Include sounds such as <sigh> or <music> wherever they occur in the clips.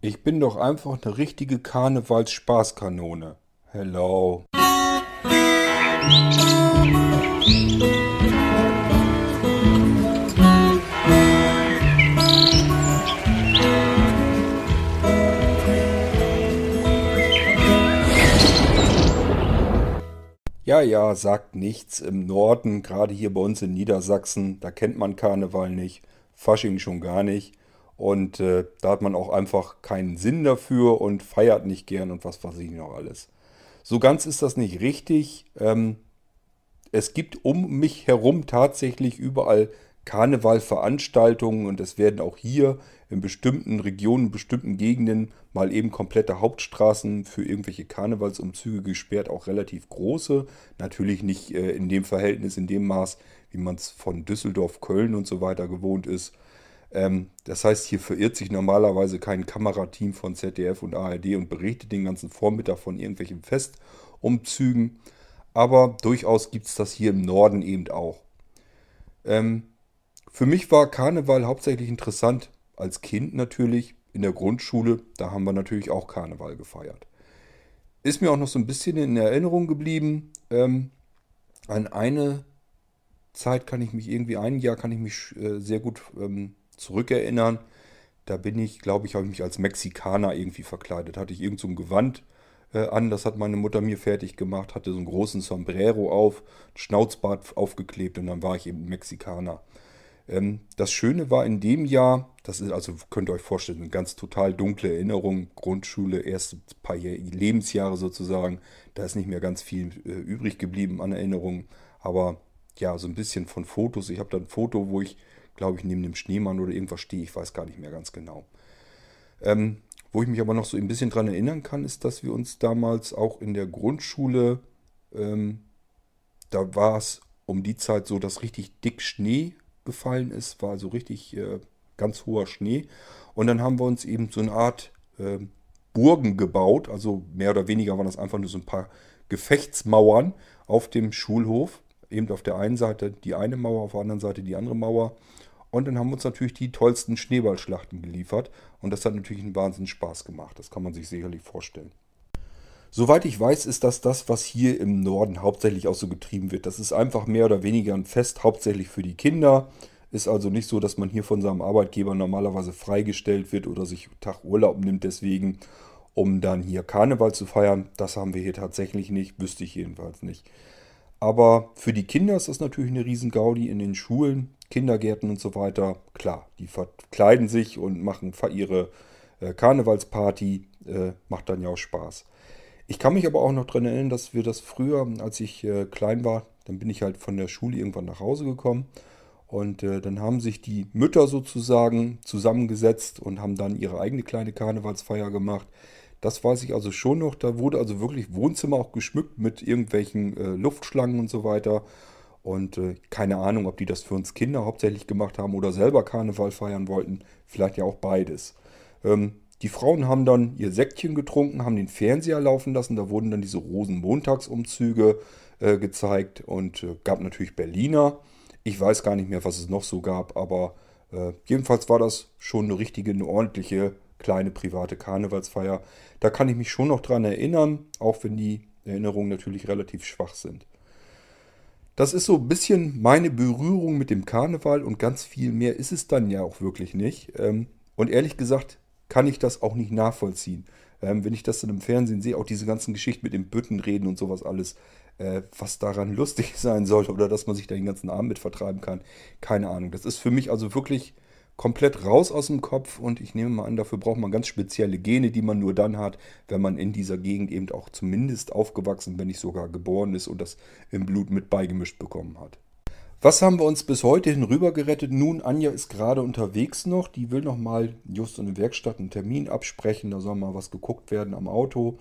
Ich bin doch einfach eine richtige Karnevals-Spaßkanone. Hello. Ja, ja, sagt nichts. Im Norden, gerade hier bei uns in Niedersachsen, da kennt man Karneval nicht, Fasching schon gar nicht. Und äh, da hat man auch einfach keinen Sinn dafür und feiert nicht gern und was weiß ich noch alles. So ganz ist das nicht richtig. Ähm, es gibt um mich herum tatsächlich überall Karnevalveranstaltungen und es werden auch hier in bestimmten Regionen, bestimmten Gegenden mal eben komplette Hauptstraßen für irgendwelche Karnevalsumzüge gesperrt, auch relativ große. Natürlich nicht äh, in dem Verhältnis, in dem Maß, wie man es von Düsseldorf, Köln und so weiter gewohnt ist. Ähm, das heißt, hier verirrt sich normalerweise kein Kamerateam von ZDF und ARD und berichtet den ganzen Vormittag von irgendwelchen Festumzügen. Aber durchaus gibt es das hier im Norden eben auch. Ähm, für mich war Karneval hauptsächlich interessant als Kind natürlich in der Grundschule. Da haben wir natürlich auch Karneval gefeiert. Ist mir auch noch so ein bisschen in Erinnerung geblieben. Ähm, an eine Zeit kann ich mich irgendwie, ein Jahr kann ich mich äh, sehr gut ähm, zurückerinnern. Da bin ich, glaube ich, habe ich mich als Mexikaner irgendwie verkleidet. Hatte ich irgend so ein Gewand äh, an, das hat meine Mutter mir fertig gemacht, hatte so einen großen Sombrero auf, Schnauzbart aufgeklebt und dann war ich eben Mexikaner. Ähm, das Schöne war in dem Jahr, das ist also, könnt ihr euch vorstellen, eine ganz total dunkle Erinnerung, Grundschule, erste paar Lebensjahre sozusagen, da ist nicht mehr ganz viel äh, übrig geblieben an Erinnerungen, aber ja, so ein bisschen von Fotos. Ich habe da ein Foto, wo ich, glaube ich, neben dem Schneemann oder irgendwas stehe, ich weiß gar nicht mehr ganz genau. Ähm, wo ich mich aber noch so ein bisschen dran erinnern kann, ist, dass wir uns damals auch in der Grundschule, ähm, da war es um die Zeit so, dass richtig dick Schnee gefallen ist, war so richtig äh, ganz hoher Schnee. Und dann haben wir uns eben so eine Art äh, Burgen gebaut, also mehr oder weniger waren das einfach nur so ein paar Gefechtsmauern auf dem Schulhof. Eben auf der einen Seite die eine Mauer, auf der anderen Seite die andere Mauer. Und dann haben wir uns natürlich die tollsten Schneeballschlachten geliefert. Und das hat natürlich einen Wahnsinns Spaß gemacht. Das kann man sich sicherlich vorstellen. Soweit ich weiß, ist das das, was hier im Norden hauptsächlich auch so getrieben wird. Das ist einfach mehr oder weniger ein Fest, hauptsächlich für die Kinder. Ist also nicht so, dass man hier von seinem Arbeitgeber normalerweise freigestellt wird oder sich Tag Urlaub nimmt deswegen, um dann hier Karneval zu feiern. Das haben wir hier tatsächlich nicht, wüsste ich jedenfalls nicht. Aber für die Kinder ist das natürlich eine Riesengaudi in den Schulen, Kindergärten und so weiter. Klar, die verkleiden sich und machen ihre äh, Karnevalsparty, äh, macht dann ja auch Spaß. Ich kann mich aber auch noch daran erinnern, dass wir das früher, als ich äh, klein war, dann bin ich halt von der Schule irgendwann nach Hause gekommen. Und äh, dann haben sich die Mütter sozusagen zusammengesetzt und haben dann ihre eigene kleine Karnevalsfeier gemacht. Das weiß ich also schon noch. Da wurde also wirklich Wohnzimmer auch geschmückt mit irgendwelchen äh, Luftschlangen und so weiter. Und äh, keine Ahnung, ob die das für uns Kinder hauptsächlich gemacht haben oder selber Karneval feiern wollten. Vielleicht ja auch beides. Ähm, die Frauen haben dann ihr Säckchen getrunken, haben den Fernseher laufen lassen. Da wurden dann diese Rosenmontagsumzüge äh, gezeigt und äh, gab natürlich Berliner. Ich weiß gar nicht mehr, was es noch so gab, aber äh, jedenfalls war das schon eine richtige, eine ordentliche kleine private Karnevalsfeier. Da kann ich mich schon noch dran erinnern, auch wenn die Erinnerungen natürlich relativ schwach sind. Das ist so ein bisschen meine Berührung mit dem Karneval und ganz viel mehr ist es dann ja auch wirklich nicht. Ähm, und ehrlich gesagt, kann ich das auch nicht nachvollziehen. Ähm, wenn ich das dann im Fernsehen sehe, auch diese ganzen Geschichten mit dem Büttenreden und sowas alles, äh, was daran <laughs> lustig sein soll oder dass man sich da den ganzen Abend mit vertreiben kann, keine Ahnung. Das ist für mich also wirklich komplett raus aus dem Kopf und ich nehme mal an, dafür braucht man ganz spezielle Gene, die man nur dann hat, wenn man in dieser Gegend eben auch zumindest aufgewachsen, wenn nicht sogar geboren ist und das im Blut mit beigemischt bekommen hat. Was haben wir uns bis heute hin rüber gerettet? Nun, Anja ist gerade unterwegs noch. Die will noch mal just in der Werkstatt einen Termin absprechen. Da soll mal was geguckt werden am Auto.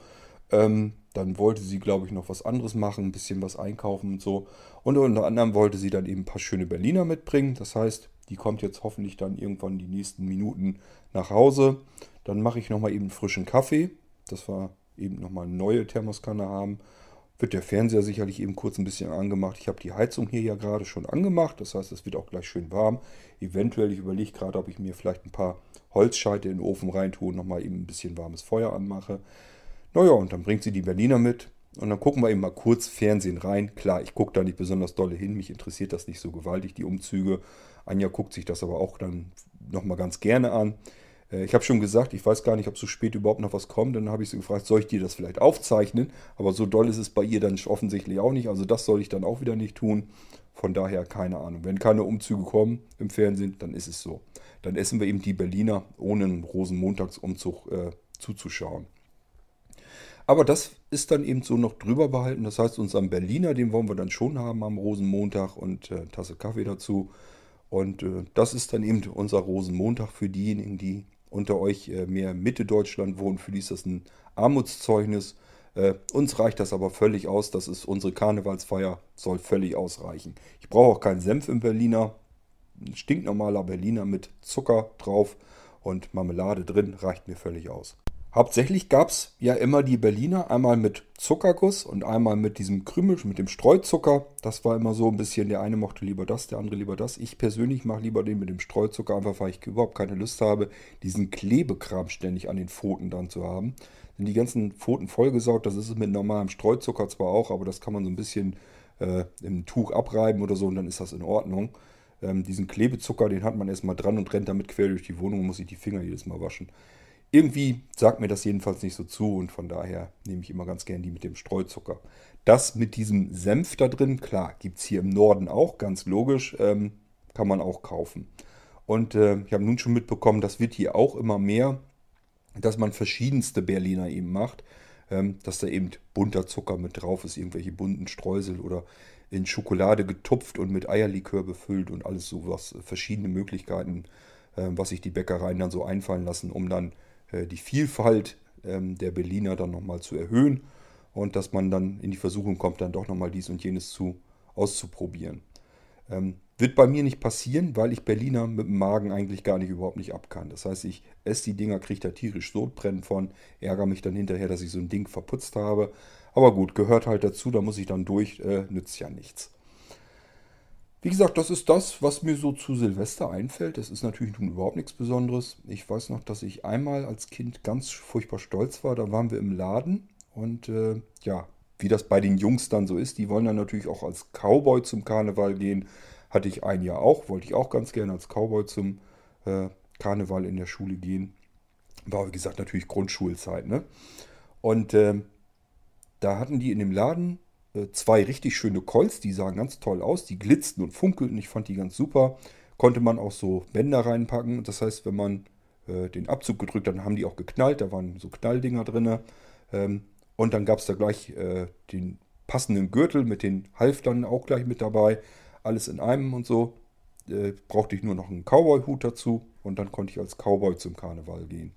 Ähm, dann wollte sie, glaube ich, noch was anderes machen, ein bisschen was einkaufen und so. Und unter anderem wollte sie dann eben ein paar schöne Berliner mitbringen. Das heißt, die kommt jetzt hoffentlich dann irgendwann die nächsten Minuten nach Hause. Dann mache ich nochmal eben frischen Kaffee, dass wir eben nochmal eine neue Thermoskanne haben. wird der Fernseher sicherlich eben kurz ein bisschen angemacht. Ich habe die Heizung hier ja gerade schon angemacht, das heißt, es wird auch gleich schön warm. Eventuell, ich überlege gerade, ob ich mir vielleicht ein paar Holzscheite in den Ofen reintue und nochmal eben ein bisschen warmes Feuer anmache. Naja, und dann bringt sie die Berliner mit und dann gucken wir eben mal kurz Fernsehen rein. Klar, ich gucke da nicht besonders dolle hin, mich interessiert das nicht so gewaltig, die Umzüge. Anja guckt sich das aber auch dann nochmal ganz gerne an. Äh, ich habe schon gesagt, ich weiß gar nicht, ob so spät überhaupt noch was kommt. Dann habe ich sie gefragt, soll ich dir das vielleicht aufzeichnen? Aber so doll ist es bei ihr dann offensichtlich auch nicht. Also das soll ich dann auch wieder nicht tun. Von daher keine Ahnung. Wenn keine Umzüge kommen im Fernsehen, dann ist es so. Dann essen wir eben die Berliner, ohne einen Rosenmontagsumzug äh, zuzuschauen. Aber das ist dann eben so noch drüber behalten. Das heißt, unseren Berliner, den wollen wir dann schon haben am Rosenmontag und äh, Tasse Kaffee dazu. Und äh, das ist dann eben unser Rosenmontag für diejenigen, die unter euch äh, mehr Mitte Deutschland wohnen. Für die ist das ein Armutszeugnis. Äh, uns reicht das aber völlig aus. Das ist unsere Karnevalsfeier, soll völlig ausreichen. Ich brauche auch keinen Senf im Berliner. Ein stinknormaler Berliner mit Zucker drauf und Marmelade drin reicht mir völlig aus. Hauptsächlich gab es ja immer die Berliner, einmal mit Zuckerguss und einmal mit diesem Krümel, mit dem Streuzucker. Das war immer so ein bisschen, der eine mochte lieber das, der andere lieber das. Ich persönlich mache lieber den mit dem Streuzucker, einfach weil ich überhaupt keine Lust habe, diesen Klebekram ständig an den Pfoten dann zu haben. Sind die ganzen Pfoten vollgesaugt, das ist es mit normalem Streuzucker zwar auch, aber das kann man so ein bisschen äh, im Tuch abreiben oder so und dann ist das in Ordnung. Ähm, diesen Klebezucker, den hat man erstmal dran und rennt damit quer durch die Wohnung und muss sich die Finger jedes Mal waschen. Irgendwie sagt mir das jedenfalls nicht so zu und von daher nehme ich immer ganz gern die mit dem Streuzucker. Das mit diesem Senf da drin, klar, gibt es hier im Norden auch, ganz logisch, ähm, kann man auch kaufen. Und äh, ich habe nun schon mitbekommen, das wird hier auch immer mehr, dass man verschiedenste Berliner eben macht, ähm, dass da eben bunter Zucker mit drauf ist, irgendwelche bunten Streusel oder in Schokolade getupft und mit Eierlikör befüllt und alles sowas, verschiedene Möglichkeiten, äh, was sich die Bäckereien dann so einfallen lassen, um dann äh, die Vielfalt ähm, der Berliner dann nochmal zu erhöhen und dass man dann in die Versuchung kommt, dann doch nochmal dies und jenes zu, auszuprobieren. Ähm, wird bei mir nicht passieren, weil ich Berliner mit dem Magen eigentlich gar nicht überhaupt nicht ab kann. Das heißt, ich esse die Dinger, kriege da tierisch Sodbrennen von, ärgere mich dann hinterher, dass ich so ein Ding verputzt habe. Aber gut, gehört halt dazu, da muss ich dann durch, äh, nützt ja nichts. Wie gesagt, das ist das, was mir so zu Silvester einfällt. Das ist natürlich nun überhaupt nichts Besonderes. Ich weiß noch, dass ich einmal als Kind ganz furchtbar stolz war. Da waren wir im Laden und äh, ja, wie das bei den Jungs dann so ist, die wollen dann natürlich auch als Cowboy zum Karneval gehen. Hatte ich ein Jahr auch, wollte ich auch ganz gerne als Cowboy zum äh, Karneval in der Schule gehen. War, wie gesagt, natürlich Grundschulzeit. Ne? Und äh, da hatten die in dem Laden zwei richtig schöne Colts, die sahen ganz toll aus, die glitzten und funkelten, ich fand die ganz super. Konnte man auch so Bänder reinpacken, das heißt, wenn man äh, den Abzug gedrückt hat, dann haben die auch geknallt, da waren so Knalldinger drin. Ähm, und dann gab es da gleich äh, den passenden Gürtel mit den Halftern auch gleich mit dabei. Alles in einem und so. Äh, brauchte ich nur noch einen Cowboy-Hut dazu und dann konnte ich als Cowboy zum Karneval gehen.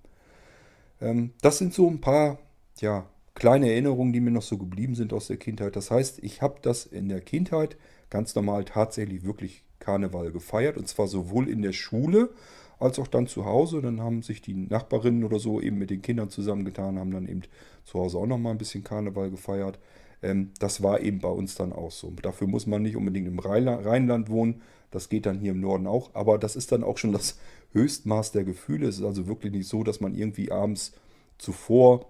Ähm, das sind so ein paar ja, kleine Erinnerungen, die mir noch so geblieben sind aus der Kindheit. Das heißt, ich habe das in der Kindheit ganz normal tatsächlich wirklich Karneval gefeiert. Und zwar sowohl in der Schule als auch dann zu Hause. Dann haben sich die Nachbarinnen oder so eben mit den Kindern zusammengetan, haben dann eben zu Hause auch nochmal ein bisschen Karneval gefeiert. Ähm, das war eben bei uns dann auch so. Dafür muss man nicht unbedingt im Rheinland wohnen. Das geht dann hier im Norden auch. Aber das ist dann auch schon das Höchstmaß der Gefühle. Es ist also wirklich nicht so, dass man irgendwie abends zuvor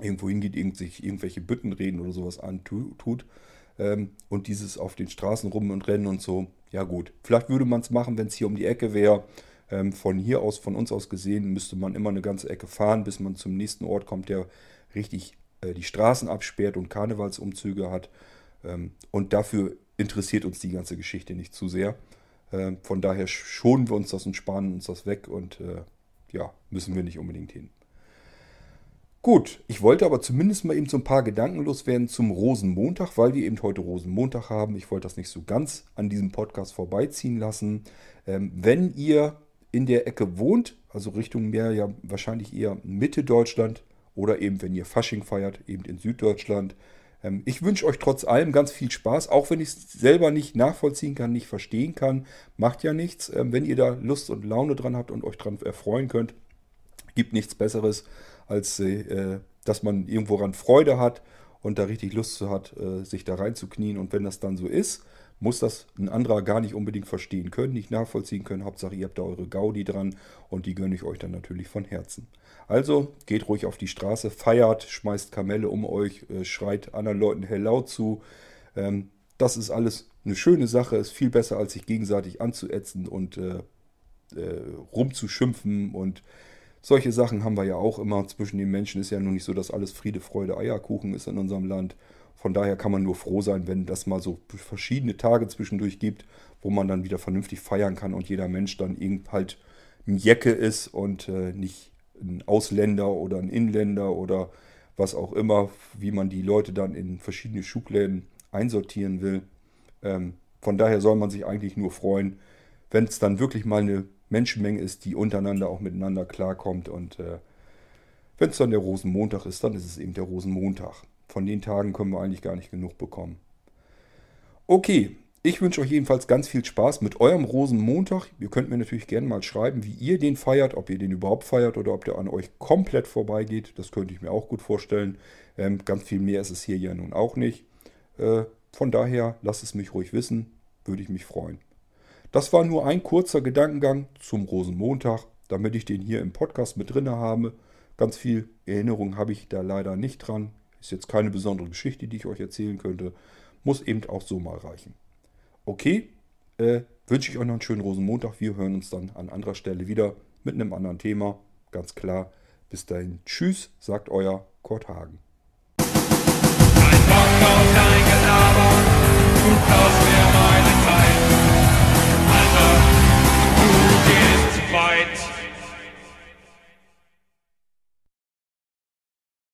irgendwo hingeht, sich irgendwelche Bütten reden oder sowas antut. Ähm, und dieses auf den Straßen rum und rennen und so, ja gut. Vielleicht würde man es machen, wenn es hier um die Ecke wäre. Ähm, von hier aus, von uns aus gesehen, müsste man immer eine ganze Ecke fahren, bis man zum nächsten Ort kommt, der richtig äh, die Straßen absperrt und Karnevalsumzüge hat. Ähm, und dafür interessiert uns die ganze Geschichte nicht zu sehr. Ähm, von daher schonen wir uns das und sparen uns das weg und äh, ja, müssen wir nicht unbedingt hin. Gut, ich wollte aber zumindest mal eben so ein paar Gedanken loswerden zum Rosenmontag, weil wir eben heute Rosenmontag haben. Ich wollte das nicht so ganz an diesem Podcast vorbeiziehen lassen. Ähm, wenn ihr in der Ecke wohnt, also Richtung Meer, ja wahrscheinlich eher Mitte Deutschland oder eben wenn ihr Fasching feiert, eben in Süddeutschland. Ähm, ich wünsche euch trotz allem ganz viel Spaß, auch wenn ich es selber nicht nachvollziehen kann, nicht verstehen kann. Macht ja nichts. Ähm, wenn ihr da Lust und Laune dran habt und euch dran erfreuen könnt, gibt nichts Besseres als äh, dass man irgendwo ran Freude hat und da richtig Lust zu hat, äh, sich da reinzuknien. Und wenn das dann so ist, muss das ein anderer gar nicht unbedingt verstehen können, nicht nachvollziehen können. Hauptsache, ihr habt da eure Gaudi dran und die gönne ich euch dann natürlich von Herzen. Also geht ruhig auf die Straße, feiert, schmeißt Kamelle um euch, äh, schreit anderen Leuten hell laut zu. Ähm, das ist alles eine schöne Sache, ist viel besser, als sich gegenseitig anzuätzen und äh, äh, rumzuschimpfen und solche Sachen haben wir ja auch immer zwischen den Menschen. Ist ja nun nicht so, dass alles Friede, Freude, Eierkuchen ist in unserem Land. Von daher kann man nur froh sein, wenn das mal so verschiedene Tage zwischendurch gibt, wo man dann wieder vernünftig feiern kann und jeder Mensch dann eben halt ein Jecke ist und äh, nicht ein Ausländer oder ein Inländer oder was auch immer, wie man die Leute dann in verschiedene Schubläden einsortieren will. Ähm, von daher soll man sich eigentlich nur freuen, wenn es dann wirklich mal eine Menschenmenge ist, die untereinander auch miteinander klarkommt. Und äh, wenn es dann der Rosenmontag ist, dann ist es eben der Rosenmontag. Von den Tagen können wir eigentlich gar nicht genug bekommen. Okay, ich wünsche euch jedenfalls ganz viel Spaß mit eurem Rosenmontag. Ihr könnt mir natürlich gerne mal schreiben, wie ihr den feiert, ob ihr den überhaupt feiert oder ob der an euch komplett vorbeigeht. Das könnte ich mir auch gut vorstellen. Ähm, ganz viel mehr ist es hier ja nun auch nicht. Äh, von daher lasst es mich ruhig wissen, würde ich mich freuen. Das war nur ein kurzer Gedankengang zum Rosenmontag, damit ich den hier im Podcast mit drin habe. Ganz viel Erinnerung habe ich da leider nicht dran. Ist jetzt keine besondere Geschichte, die ich euch erzählen könnte. Muss eben auch so mal reichen. Okay, äh, wünsche ich euch noch einen schönen Rosenmontag. Wir hören uns dann an anderer Stelle wieder mit einem anderen Thema. Ganz klar. Bis dahin, tschüss, sagt euer Kurt Hagen. Ein Bock auf dein Gelaber,